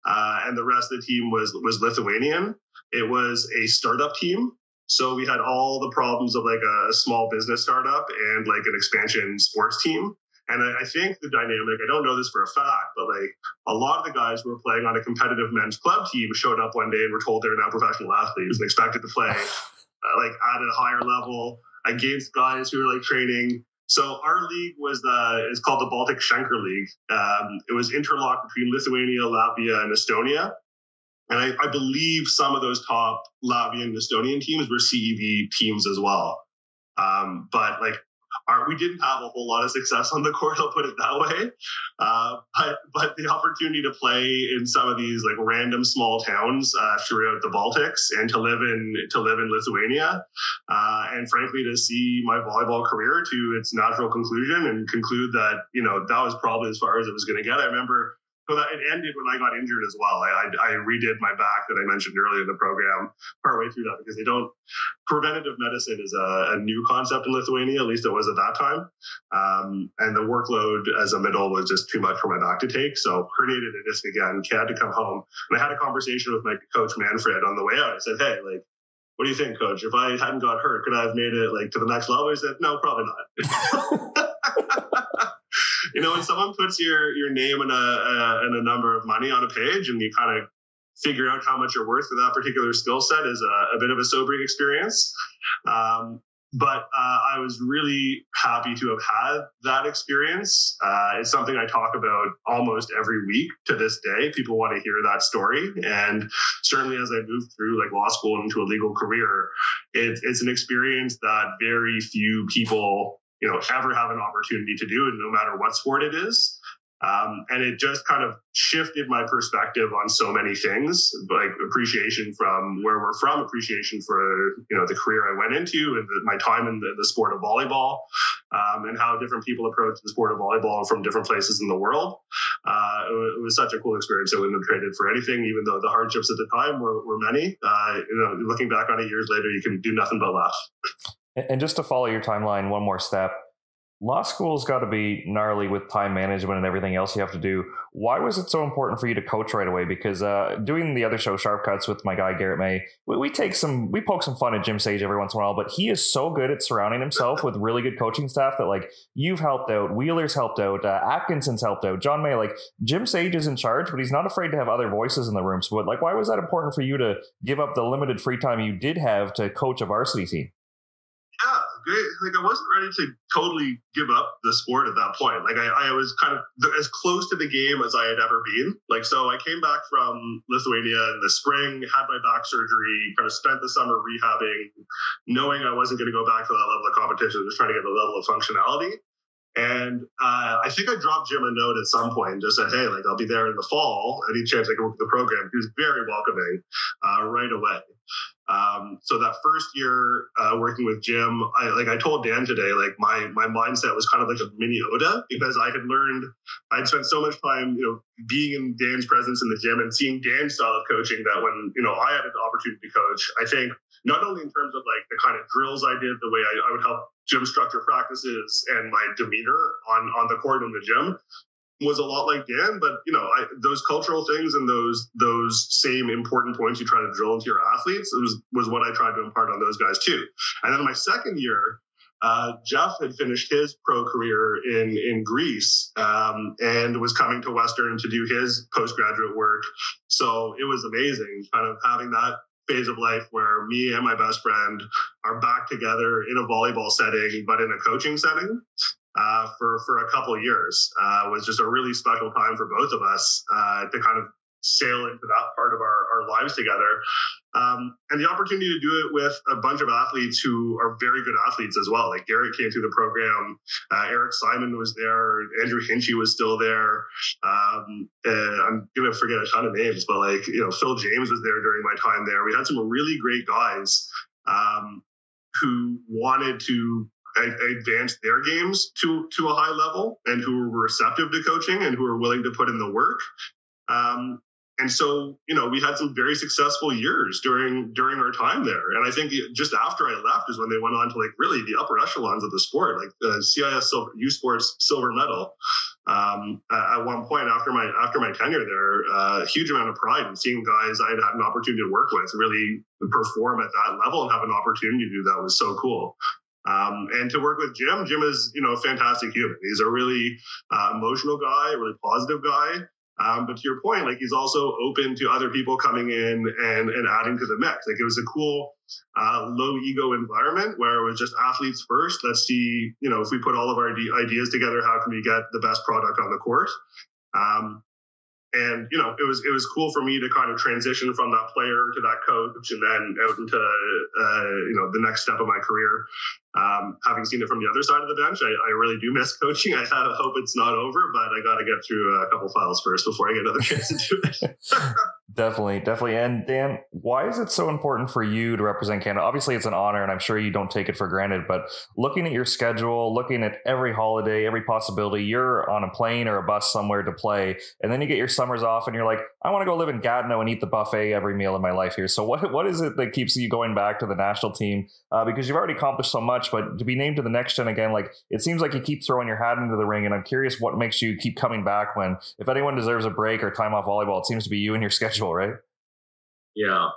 uh, and the rest of the team was was Lithuanian. It was a startup team, so we had all the problems of like a, small business startup and like an expansion sports team. And I, I, think the dynamic, I don't know this for a fact, but like a lot of the guys who were playing on a competitive men's club team showed up one day and were told they're now professional athletes and expected to play uh, like at a higher level against guys who were like training so our league was the is called the Baltic Schenker League. Um, it was interlocked between Lithuania, Latvia, and Estonia. And I, I, believe some of those top Latvian and Estonian teams were CEV teams as well. Um, but like our, we didn't have a whole lot of success on the court. I'll put it that way. Uh, but but the opportunity to play in some of these like random small towns uh, throughout the Baltics and to live in to live in Lithuania, uh, and frankly to see my volleyball career to its natural conclusion and conclude that you know that was probably as far as it was going to get. I remember so that it ended when I got injured as well. I, I, I, redid my back that I mentioned earlier in the program partway through that because they don't. Preventative medicine is a, a new concept in Lithuania, at least it was at that time. Um, and the workload as a middle was just too much for my back to take. So herniated a disc again. Had to come home, and I had a conversation with my coach Manfred on the way out. I said, "Hey, like." What do you think, coach? If I hadn't got hurt, could I have made it like to the next level? He said, no, probably not. you know, when someone puts your your name and a, and a number of money on a page, and you kind of figure out how much you're worth for that particular skill set is a, a, bit of a sobering experience. Um, but uh, I was really happy to have had that experience. Uh, it's something I talk about almost every week to this day. People want to hear that story, and certainly as I moved through like law school into a legal career, it, it's an experience that very few people you know ever have an opportunity to do, and no matter what sport it is. Um, and it just kind of shifted my perspective on so many things, like appreciation from where we're from, appreciation for you know the career I went into, and the, my time in the, the sport of volleyball, um, and how different people approach the sport of volleyball from different places in the world. Uh, it, it, was such a cool experience. I wouldn't have traded for anything, even though the hardships at the time were, were many. Uh, you know, looking back on it years later, you can do nothing but laugh. And just to follow your timeline one more step, law school's got to be gnarly with time management and everything else you have to do. Why was it so important for you to coach right away? Because uh, doing the other show, Sharp Cuts, with my guy Garrett May, we, we, take some, we poke some fun at Jim Sage every once in a while, but he is so good at surrounding himself with really good coaching staff that like you've helped out, Wheeler's helped out, uh, Atkinson's helped out, John May, like Jim Sage is in charge, but he's not afraid to have other voices in the room. So, like, why was that important for you to give up the limited free time you did have to coach a varsity team? Like I wasn't ready to totally give up the sport at that point. Like I, I was kind of as close to the game as I had ever been. Like so, I came back from Lithuania in the spring, had my back surgery, kind of spent the summer rehabbing, knowing I wasn't going to go back to that level of competition, just trying to get the level of functionality. And uh, I think I dropped Jim a note at some point and just said, "Hey, like I'll be there in the fall. Any chance I can work with the program?" He was very welcoming uh, right away. Um, so that first year uh, working with Jim, I like I told Dan today, like my my mindset was kind of like a mini Ota because I had learned I'd spent so much time, you know, being in Dan's presence in the gym and seeing Dan's style of coaching that when you know I had an opportunity to coach, I think not only in terms of like the kind of drills I did, the way I, I would help Jim structure practices and my demeanor on on the court in the gym, was a lot like Dan, but you know, I, those cultural things and those those same important points you try to drill into your athletes was was what I tried to impart on those guys too. And then my second year, uh, Jeff had finished his pro career in in Greece um, and was coming to Western to do his postgraduate work. So it was amazing, kind of having that phase of life where me and my best friend are back together in a volleyball setting, but in a coaching setting uh, for for a couple years. Uh, was just a really special time for both of us uh, to kind of sail into that part of our, our lives together. Um, and the opportunity to do it with a bunch of athletes who are very good athletes as well. Like Garrett came through the program, uh, Eric Simon was there, Andrew Hinchy was still there. Um, I'm gonna forget a ton of names, but like you know, Phil James was there during my time there. We had some really great guys um, who wanted to advance their games to to a high level and who were receptive to coaching and who were willing to put in the work. Um, and so, you know, we had some very successful years during during our time there. And I think just after I left is when they went on to like really the upper echelons of the sport, like the CIS silver, U Sports silver medal. Um, at one point after my after my tenure there, a uh, huge amount of pride in seeing guys I had had an opportunity to work with really perform at that level and have an opportunity to do that was so cool. Um, and to work with Jim, Jim is you know a fantastic human. He's a really uh, emotional guy, really positive guy. Um, but to your point, like he's also open to other people coming in and, and adding to the mix. Like it was a cool, uh, low ego environment where it was just athletes first. Let's see, you know, if we put all of our ideas together, how can we get the best product on the court? Um, and you know it was it was cool for me to kind of transition from that player to that coach and then out into uh, you know the next step of my career um, having seen it from the other side of the bench I, I really do miss coaching i hope it's not over but i got to get through a couple files first before i get another chance to do it definitely definitely and dan why is it so important for you to represent canada obviously it's an honor and i'm sure you don't take it for granted but looking at your schedule looking at every holiday every possibility you're on a plane or a bus somewhere to play and then you get your summers off and you're like, I want to go live in Gatineau and eat the buffet every meal of my life here. So what what is it that keeps you going back to the national team? Uh, because you've already accomplished so much, but to be named to the next gen again, like it seems like you keep throwing your hat into the ring. And I'm curious what makes you keep coming back when, if anyone deserves a break or time off volleyball, it seems to be you and your schedule, right? Yeah,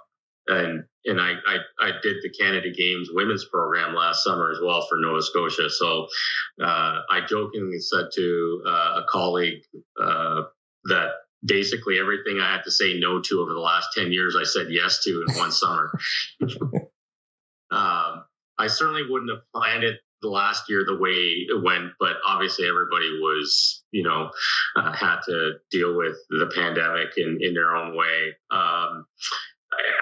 and and I, I, I did the Canada Games women's program last summer as well for Nova Scotia. So uh, I jokingly said to uh, a colleague uh, that basically everything I had to say no to over the last 10 years, I said yes to in one summer. um, I certainly wouldn't have planned it the last year the way it went, but obviously everybody was, you know, uh, had to deal with the pandemic in, in their own way. Um,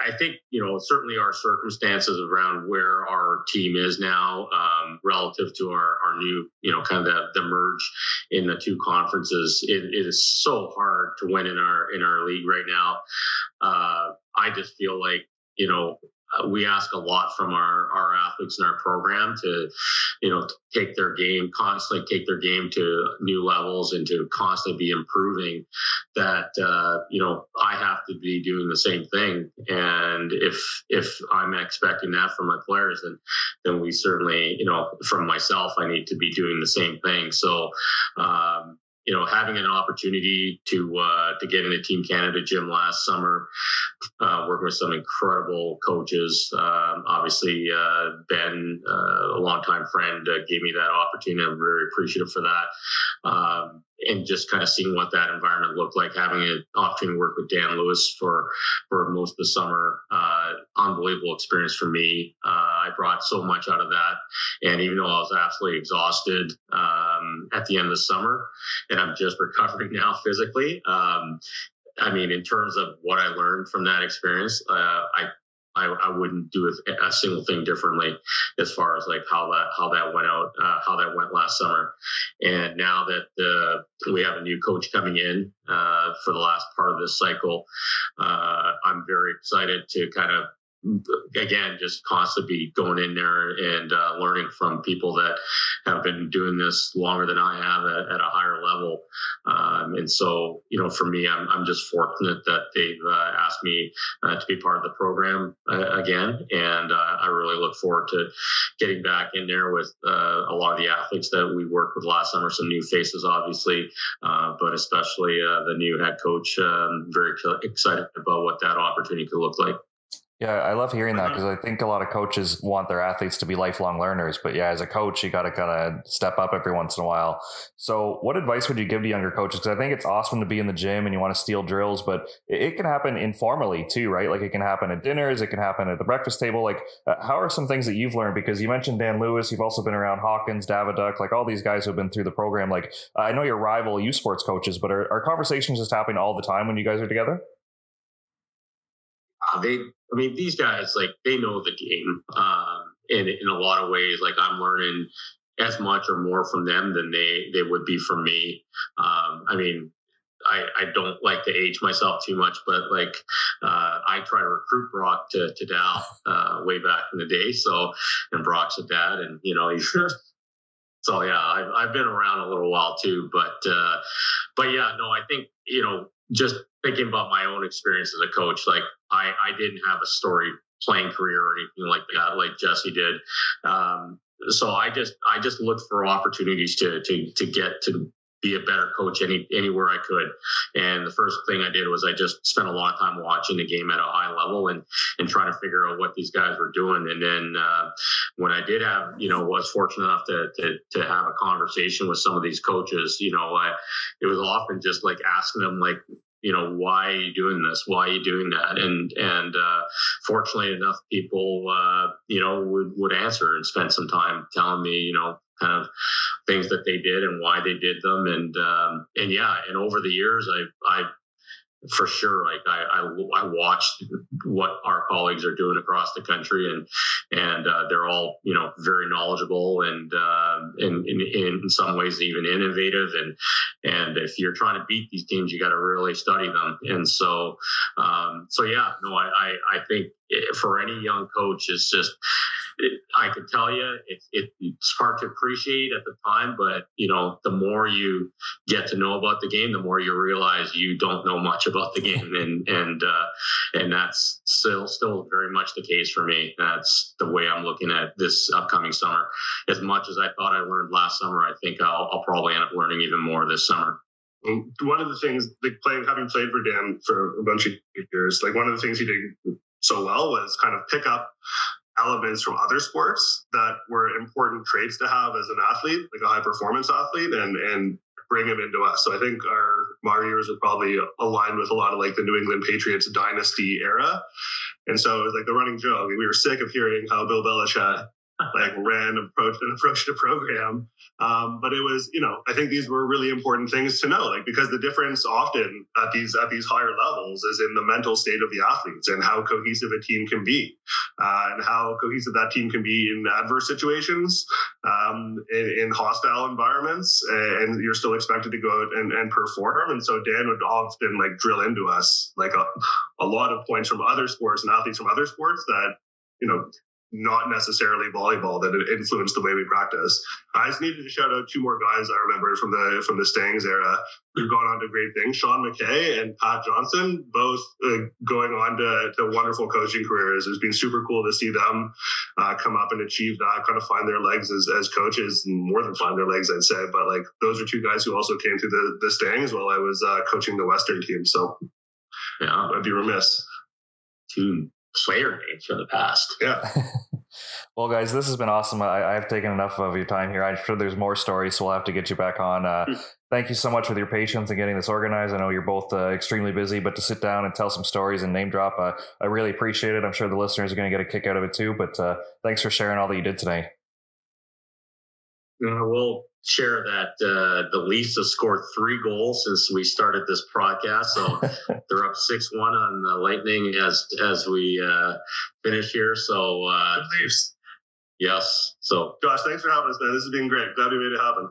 I think, you know, certainly our circumstances around where our team is now um, relative to our, our new, you know, kind of the, the merge in the two conferences, it, it is so hard to win in our in our league right now. Uh, I just feel like, you know, uh, we ask a lot from our, our athletes in our program to, you know, take their game, constantly take their game to new levels and to constantly be improving that, uh, you know, I have to be doing the same thing. And if, if I'm expecting that from my players, then, then we certainly, you know, from myself, I need to be doing the same thing. So, um, you know, having an opportunity to uh, to get in into Team Canada gym last summer, uh, working with some incredible coaches. Um, obviously, uh, Ben, uh, a longtime friend, uh, gave me that opportunity. I'm very appreciative for that. Um, and just kind of seeing what that environment looked like, having an opportunity to work with Dan Lewis for for most of the summer, uh, unbelievable experience for me. Uh, I brought so much out of that, and even though I was absolutely exhausted um, at the end of the summer, and I'm just recovering now physically. Um, I mean, in terms of what I learned from that experience, uh, I I, I wouldn't do a, a, single thing differently as far as like how that how that went out, uh, how that went last summer. And now that we have a new coach coming in uh, for the last part of this cycle, uh, I'm very excited to kind of again, just constantly going in there and uh, learning from people that have been doing this longer than I have at, at a higher level. Um, and so, you know, for me, I'm, I'm just fortunate that they've uh, asked me uh, to be part of the program uh, again. And uh, I really look forward to getting back in there with uh, a lot of the athletes that we worked with last summer, some new faces, obviously, but especially the new head coach. Um, very excited about what that opportunity could look like. Yeah, I love hearing that because I think a lot of coaches want their athletes to be lifelong learners. But yeah, as a coach, you got to kind of step up every once in a while. So, what advice would you give to younger coaches? Because I think it's awesome to be in the gym and you want to steal drills, but it, it, can happen informally too, right? Like it can happen at dinners, it can happen at the breakfast table. Like, uh, how are some things that you've learned? Because you mentioned Dan Lewis, you've also been around Hawkins, Daviduck, like all these guys who have been through the program. Like, I know your rival U Sports coaches, but are, are conversations just happening all the time when you guys are together? Uh, they I mean, these guys like they know the game, um, in in a lot of ways. Like I'm learning as much or more from them than they they would be from me. Um, I mean, I, I don't like to age myself too much, but like uh, I try to recruit Brock to to Dal uh, way back in the day. So and Brock's a dad, and you know he's so yeah, I've I've been around a little while too, but uh, but yeah, no, I think you know just thinking about my own experience as a coach, like I I didn't have a story playing career or anything like that, like Jesse did. Um, so I just I just looked for opportunities to to to get to be a better coach any anywhere I could. And the first thing I did was I just spent a lot of time watching the game at a high level and and trying to figure out what these guys were doing. And then uh, when I did have, you know, was fortunate enough to, to to have a conversation with some of these coaches, you know, I, it was often just like asking them like, you know why are you doing this? Why are you doing that? And and uh, fortunately enough people uh, you know would would answer and spend some time telling me you know kind of things that they did and why they did them. And um, and yeah and over the years i i for sure like I, I, I watched what our colleagues are doing across the country and and uh, they're all you know very knowledgeable and uh, in, in, in some ways even innovative. And and if you're trying to beat these teams you got to really study them. And so um, so yeah no I, I I think for any young coach it's just it, I can tell you it, it, it's hard to appreciate at the time, but you know, the more you get to know about the game, the more you realize you don't know much about the game, and and uh, and that's still still very much the case for me. That's the way I'm looking at this upcoming summer. As much as I thought I learned last summer, I think I'll, I'll probably end up learning even more this summer. One of the things, like playing, having played for Dan for a bunch of years, like one of the things he did so well was kind of pick up elements from other sports that were important traits to have as an athlete, like a high performance athlete, and and bring them into us. So I think our years are probably aligned with a lot of like the New England Patriots dynasty era. And so it was like the running joke. We were sick of hearing how Bill Belichick like ran approach and approach the program. Um, but it was, you know, I think these were really important things to know, like because the difference often at these at these higher levels is in the mental state of the athletes and how cohesive a team can be, uh, and how cohesive that team can be in adverse situations, um, in, in, hostile environments, and you're still expected to go out and, and perform. And so Dan would often like drill into us like a, a lot of points from other sports and athletes from other sports that you know not necessarily volleyball that influenced the way we practice. I just needed to shout out two more guys I remember from the from the Stangs era who've gone on to great things. Sean McKay and Pat Johnson, both uh, going on to, to wonderful coaching careers. It's been super cool to see them uh, come up and achieve that, kind of find their legs as, as coaches, more than find their legs, I'd say. But like those are two guys who also came through the, the Stangs while I was uh, coaching the Western team. So yeah, I'd be remiss. Two Slayer names from the past. Yeah. well, guys, this has been awesome. I, have taken enough of your time here. I'm sure there's more stories, so we'll have to get you back on. Uh, hmm. thank you so much for your patience in getting this organized. I know you're both uh, extremely busy, but to sit down and tell some stories and name drop, uh, I really appreciate it. I'm sure the listeners are going to get a kick out of it too. But uh, thanks for sharing all that you did today. Uh, well, share that uh, the Leafs have scored three goals since we started this podcast. So they're up six one on the Lightning as as we uh, finish here. So uh, Leafs. Yes. So Josh, thanks for having us, man. This has been great. Glad we made it happen.